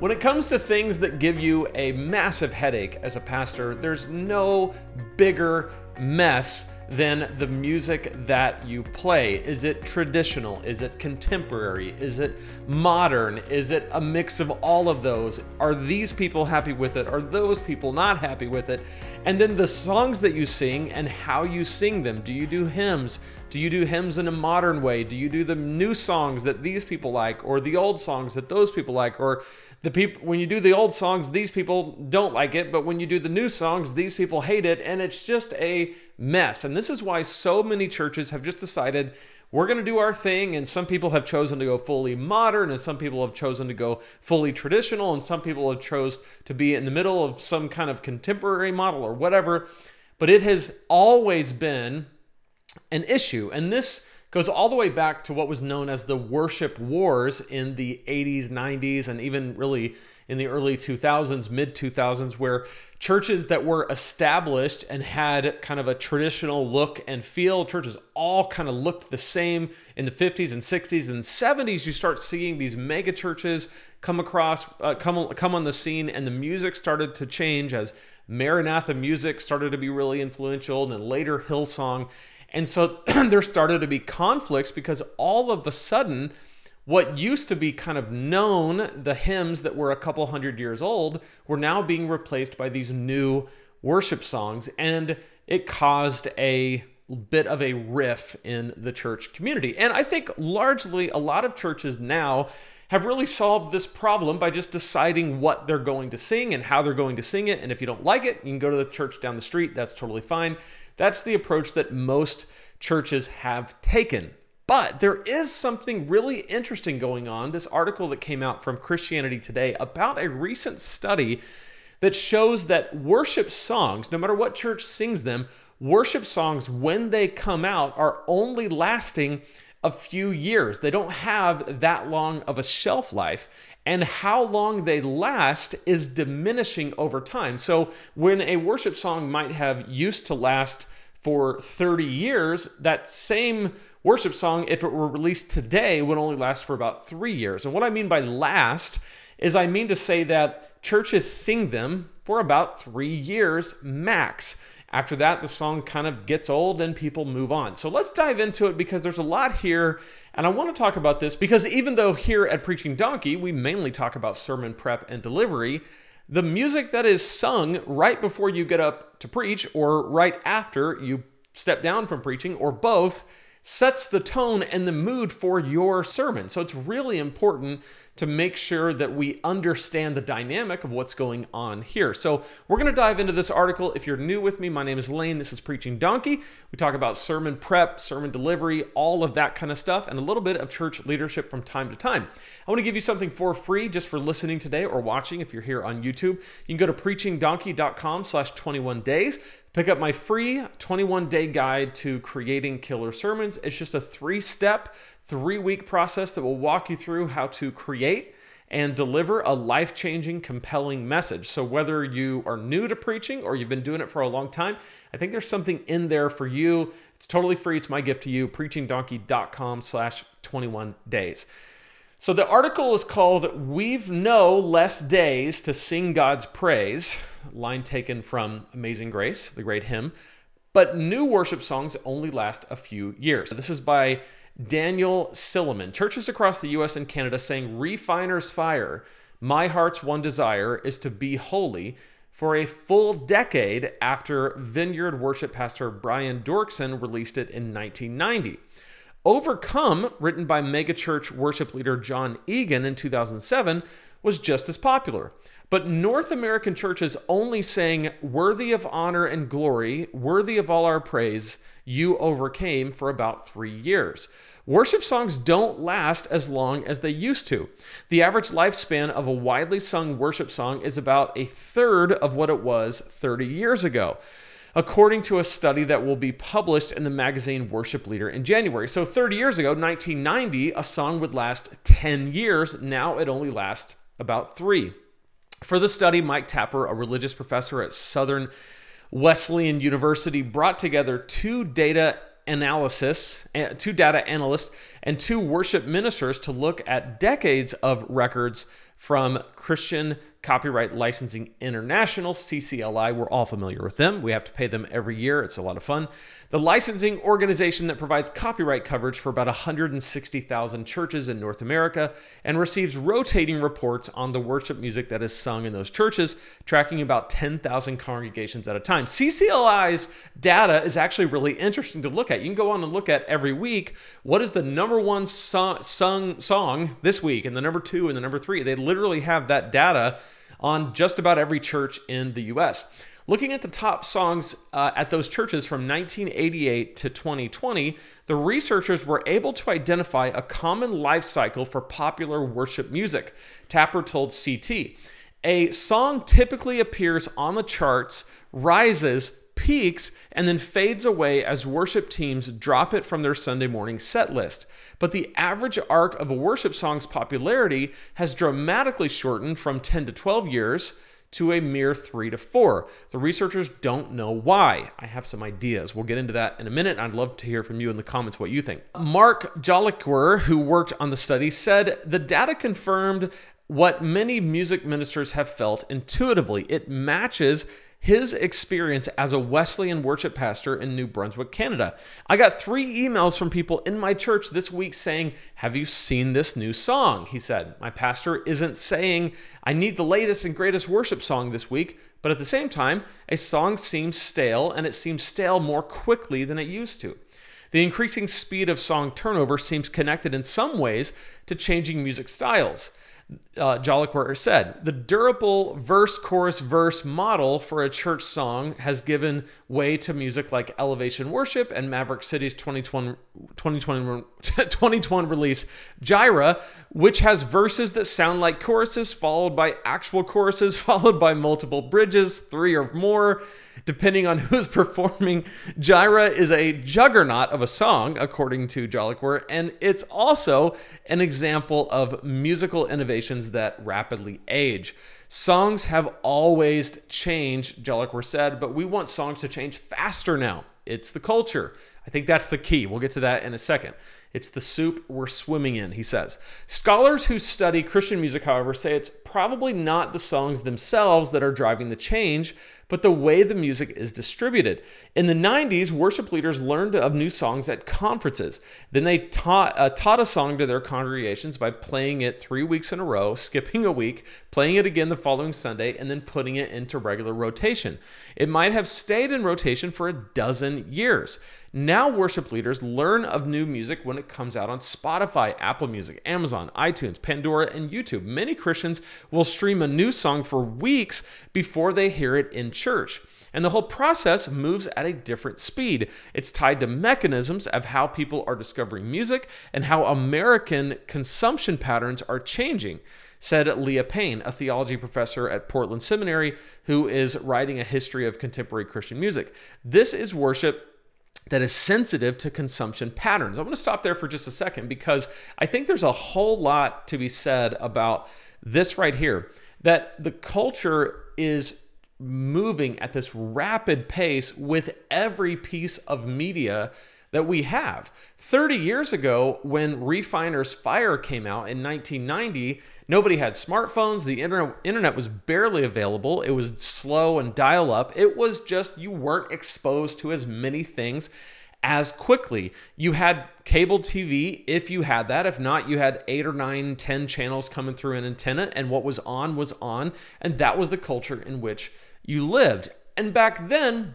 When it comes to things that give you a massive headache as a pastor, there's no bigger mess than the music that you play. Is it traditional? Is it contemporary? Is it modern? Is it a mix of all of those? Are these people happy with it? Are those people not happy with it? And then the songs that you sing and how you sing them. Do you do hymns? Do you do hymns in a modern way? Do you do the new songs that these people like or the old songs that those people like or the people when you do the old songs these people don't like it but when you do the new songs these people hate it and it's just a mess. And this is why so many churches have just decided we're going to do our thing and some people have chosen to go fully modern and some people have chosen to go fully traditional and some people have chose to be in the middle of some kind of contemporary model or whatever. But it has always been an issue. And this goes all the way back to what was known as the worship wars in the 80s, 90s, and even really in the early 2000s, mid 2000s, where churches that were established and had kind of a traditional look and feel, churches all kind of looked the same in the 50s and 60s and 70s. You start seeing these mega churches come across, uh, come come on the scene, and the music started to change as Maranatha music started to be really influential, and then later Hillsong. And so there started to be conflicts because all of a sudden, what used to be kind of known, the hymns that were a couple hundred years old, were now being replaced by these new worship songs. And it caused a bit of a riff in the church community. And I think largely a lot of churches now have really solved this problem by just deciding what they're going to sing and how they're going to sing it. And if you don't like it, you can go to the church down the street. That's totally fine. That's the approach that most churches have taken. But there is something really interesting going on. This article that came out from Christianity Today about a recent study that shows that worship songs, no matter what church sings them, worship songs, when they come out, are only lasting a few years. They don't have that long of a shelf life. And how long they last is diminishing over time. So when a worship song might have used to last for 30 years, that same worship song, if it were released today, would only last for about three years. And what I mean by last is I mean to say that churches sing them for about three years max. After that, the song kind of gets old and people move on. So let's dive into it because there's a lot here. And I want to talk about this because even though here at Preaching Donkey, we mainly talk about sermon prep and delivery, the music that is sung right before you get up to preach or right after you step down from preaching or both sets the tone and the mood for your sermon. So it's really important to make sure that we understand the dynamic of what's going on here. So we're going to dive into this article. If you're new with me, my name is Lane. This is Preaching Donkey. We talk about sermon prep, sermon delivery, all of that kind of stuff, and a little bit of church leadership from time to time. I want to give you something for free just for listening today or watching if you're here on YouTube. You can go to preachingdonkey.com slash 21 days. Pick up my free 21 day guide to creating killer sermons. It's just a three step three week process that will walk you through how to create and deliver a life changing, compelling message. So, whether you are new to preaching or you've been doing it for a long time, I think there's something in there for you. It's totally free. It's my gift to you. Preachingdonkey.com slash 21 days. So, the article is called We've No Less Days to Sing God's Praise, line taken from Amazing Grace, the great hymn. But new worship songs only last a few years. This is by Daniel Silliman. Churches across the US and Canada saying Refiner's Fire, my heart's one desire is to be holy for a full decade after Vineyard worship pastor Brian Doerksen released it in 1990. Overcome, written by megachurch worship leader Jon Egan in 2007, was just as popular. But North American churches only sang, Worthy of honor and glory, worthy of all our praise, you overcame for about three years. Worship songs don't last as long as they used to. The average lifespan of a widely sung worship song is about a third of what it was 30 years ago, according to a study that will be published in the magazine Worship Leader in January. So, 30 years ago, 1990, a song would last 10 years. Now it only lasts about three. For the study, Mike Tapper, a religious professor at Southern Wesleyan University, brought together two data analysis, two data analysts, and two worship ministers to look at decades of records from Christian Copyright Licensing International, CCLI. We're all familiar with them. We have to pay them every year. It's a lot of fun. The licensing organization that provides copyright coverage for about 160,000 churches in North America and receives rotating reports on the worship music that is sung in those churches, tracking about 10,000 congregations at a time. CCLI's data is actually really interesting to look at. You can go on and look at every week what is the number one song, sung song this week and the number two and the number three. They literally have that data on just about every church in the US. Looking at the top songs uh, at those churches from 1988 to 2020, the researchers were able to identify a common life cycle for popular worship music. Tapper told CT. A song typically appears on the charts, rises, peaks, and then fades away as worship teams drop it from their Sunday morning set list. But the average arc of a worship song's popularity has dramatically shortened from 10 to 12 years to a mere three to four. The researchers don't know why. I have some ideas. We'll get into that in a minute. I'd love to hear from you in the comments what you think. Mark Jolicoeur, who worked on the study, said the data confirmed what many music ministers have felt intuitively. It matches his experience as a Wesleyan worship pastor in New Brunswick, Canada. I got three emails from people in my church this week saying, Have you seen this new song? He said, My pastor isn't saying I need the latest and greatest worship song this week, but at the same time, a song seems stale and it seems stale more quickly than it used to. The increasing speed of song turnover seems connected in some ways to changing music styles uh, Jolicoeur said, the durable verse, chorus, verse model for a church song has given way to music like Elevation Worship and Maverick City's 2020, 2020, 2020 release, Jireh, which has verses that sound like choruses, followed by actual choruses, followed by multiple bridges, three or more depending on who's performing. Jireh is a juggernaut of a song, according to Jolicoeur, and it's also an example of musical innovations that rapidly age. Songs have always changed, Jolicoeur said, but we want songs to change faster now. It's the culture. I think that's the key. We'll get to that in a second. It's the soup we're swimming in, he says. Scholars who study Christian music, however, say it's probably not the songs themselves that are driving the change, but the way the music is distributed. In the 90s, worship leaders learned of new songs at conferences. Then they taught, uh, taught a song to their congregations by playing it three weeks in a row, skipping a week, playing it again the following Sunday, and then putting it into regular rotation. It might have stayed in rotation for a dozen years. Now, worship leaders learn of new music when it comes out on Spotify, Apple Music, Amazon, iTunes, Pandora, and YouTube. Many Christians will stream a new song for weeks before they hear it in church. And the whole process moves at a different speed. It's tied to mechanisms of how people are discovering music and how American consumption patterns are changing said Leah Payne, a theology professor at Portland Seminary who is writing a history of contemporary Christian music. This is worship that is sensitive to consumption patterns. I'm going to stop there for just a second because I think there's a whole lot to be said about this right here that the culture is moving at this rapid pace with every piece of media that we have. 30 years ago, when Refiner's Fire came out in 1990, nobody had smartphones. The internet, internet was barely available. It was slow and dial up. It was just, you weren't exposed to as many things as quickly. You had cable TV if you had that. If not, you had eight or nine, ten channels coming through an antenna, and what was on was on. And that was the culture in which you lived. And back then,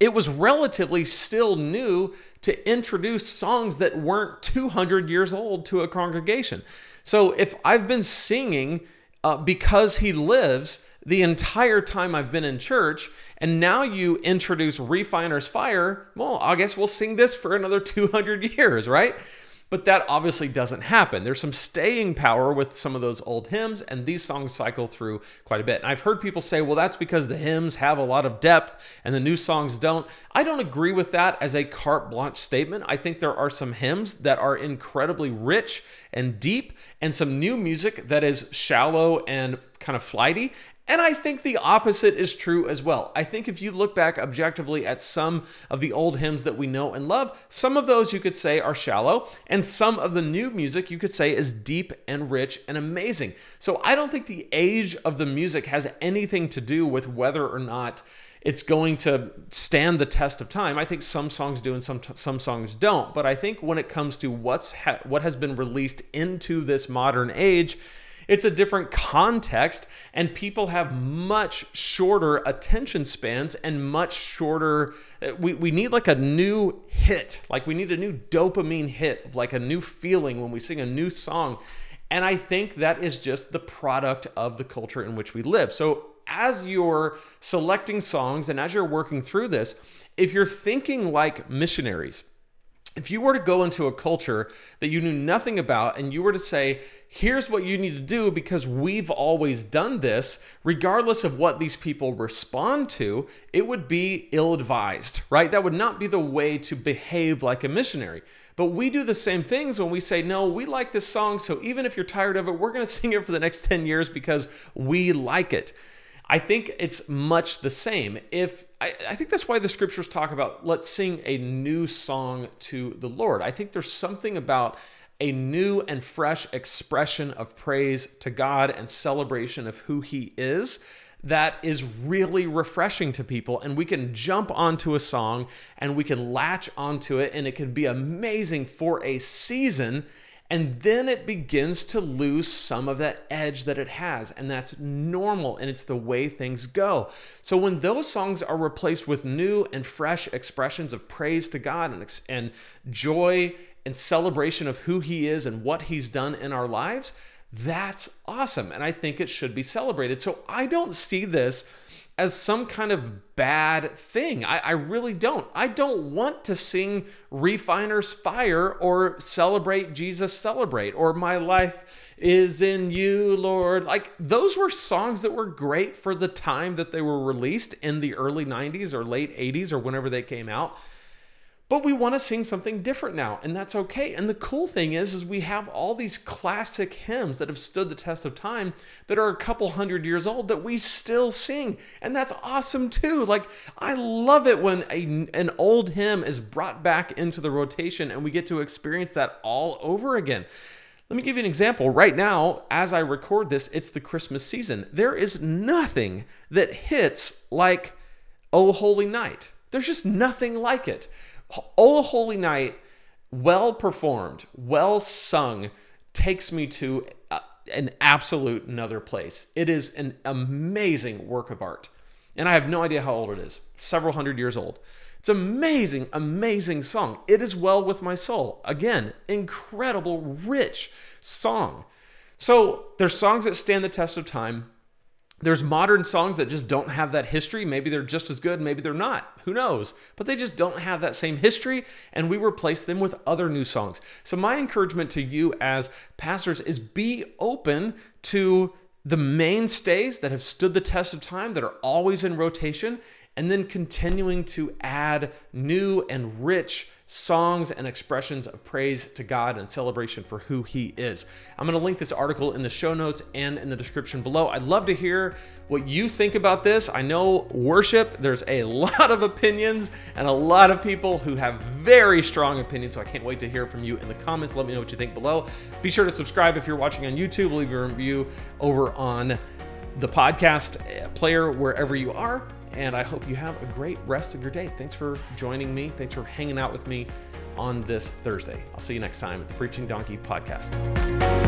it was relatively still new to introduce songs that weren't 200 years old to a congregation. So if I've been singing uh, because he lives the entire time I've been in church, and now you introduce Refiner's Fire, well, I guess we'll sing this for another 200 years, right? But that obviously doesn't happen. There's some staying power with some of those old hymns, and these songs cycle through quite a bit. And I've heard people say, well, that's because the hymns have a lot of depth and the new songs don't. I don't agree with that as a carte blanche statement. I think there are some hymns that are incredibly rich and deep, and some new music that is shallow and kind of flighty. And I think the opposite is true as well. I think if you look back objectively at some of the old hymns that we know and love, some of those you could say are shallow, and some of the new music you could say is deep and rich and amazing. So I don't think the age of the music has anything to do with whether or not it's going to stand the test of time. I think some songs do and some some songs don't. But I think when it comes to what's ha- what has been released into this modern age, it's a different context, and people have much shorter attention spans and much shorter. Uh, we, we need like a new hit, like we need a new dopamine hit, like a new feeling when we sing a new song. And I think that is just the product of the culture in which we live. So, as you're selecting songs and as you're working through this, if you're thinking like missionaries, if you were to go into a culture that you knew nothing about and you were to say, here's what you need to do because we've always done this, regardless of what these people respond to, it would be ill advised, right? That would not be the way to behave like a missionary. But we do the same things when we say, no, we like this song, so even if you're tired of it, we're to sing it for the next 10 years because we like it. I think it's much the same. If I, I, think that's why the scriptures talk about let's sing a new song to the Lord. I think there's something about a new and fresh expression of praise to God and celebration of who He is that is really refreshing to people. And we can jump onto a song and we can latch onto it, and it can be amazing for a season and then it begins to lose some of that edge that it has. And that's normal. And it's the way things go. So when those songs are replaced with new and fresh expressions of praise to God and, and joy and celebration of who He is and what He's done in our lives, that's awesome. And I think it should be celebrated. So I don't see this as some kind of bad thing. I, I, really don't. I don't want to sing Refiner's Fire or Celebrate Jesus Celebrate or My Life is in You, Lord. Like, those were songs that were great for the time that they were released in the early 90s or late 80s or whenever they came out. But we want to sing something different now, and that's okay. And the cool thing is, is we have all these classic hymns that have stood the test of time that are a couple hundred years old that we still sing, and that's awesome too. Like I love it when a, an old hymn is brought back into the rotation, and we get to experience that all over again. Let me give you an example. Right now, as I record this, it's the Christmas season. There is nothing that hits like "Oh Holy Night." There's just nothing like it. Oh Holy Night, well performed, well sung, takes me to uh, an absolute another place. It is an amazing work of art. And I have no idea how old it is, several hundred years old. It's amazing, amazing song. It is well with my soul. Again, incredible, rich song. So there's songs that stand the test of time. There's modern songs that just don't have that history. Maybe they're just as good, maybe they're not. Who knows? But they just don't have that same history, and we replace them with other new songs. So, my encouragement to you as pastors is be open to the mainstays that have stood the test of time, that are always in rotation, and then continuing to add new and rich songs and expressions of praise to God and celebration for who He is. I'm going to link this article in the show notes and in the description below. I'd love to hear what you think about this. I know worship, there's a lot of opinions and a lot of people who have very strong opinions, so I can't wait to hear from you in the comments. Let me know what you think below. Be sure to subscribe if you're watching on YouTube. Leave a review over on the podcast player wherever you are and I hope you have a great rest of your day. Thanks for joining me. Thanks for hanging out with me on this Thursday. I'll see you next time at the Preaching Donkey podcast.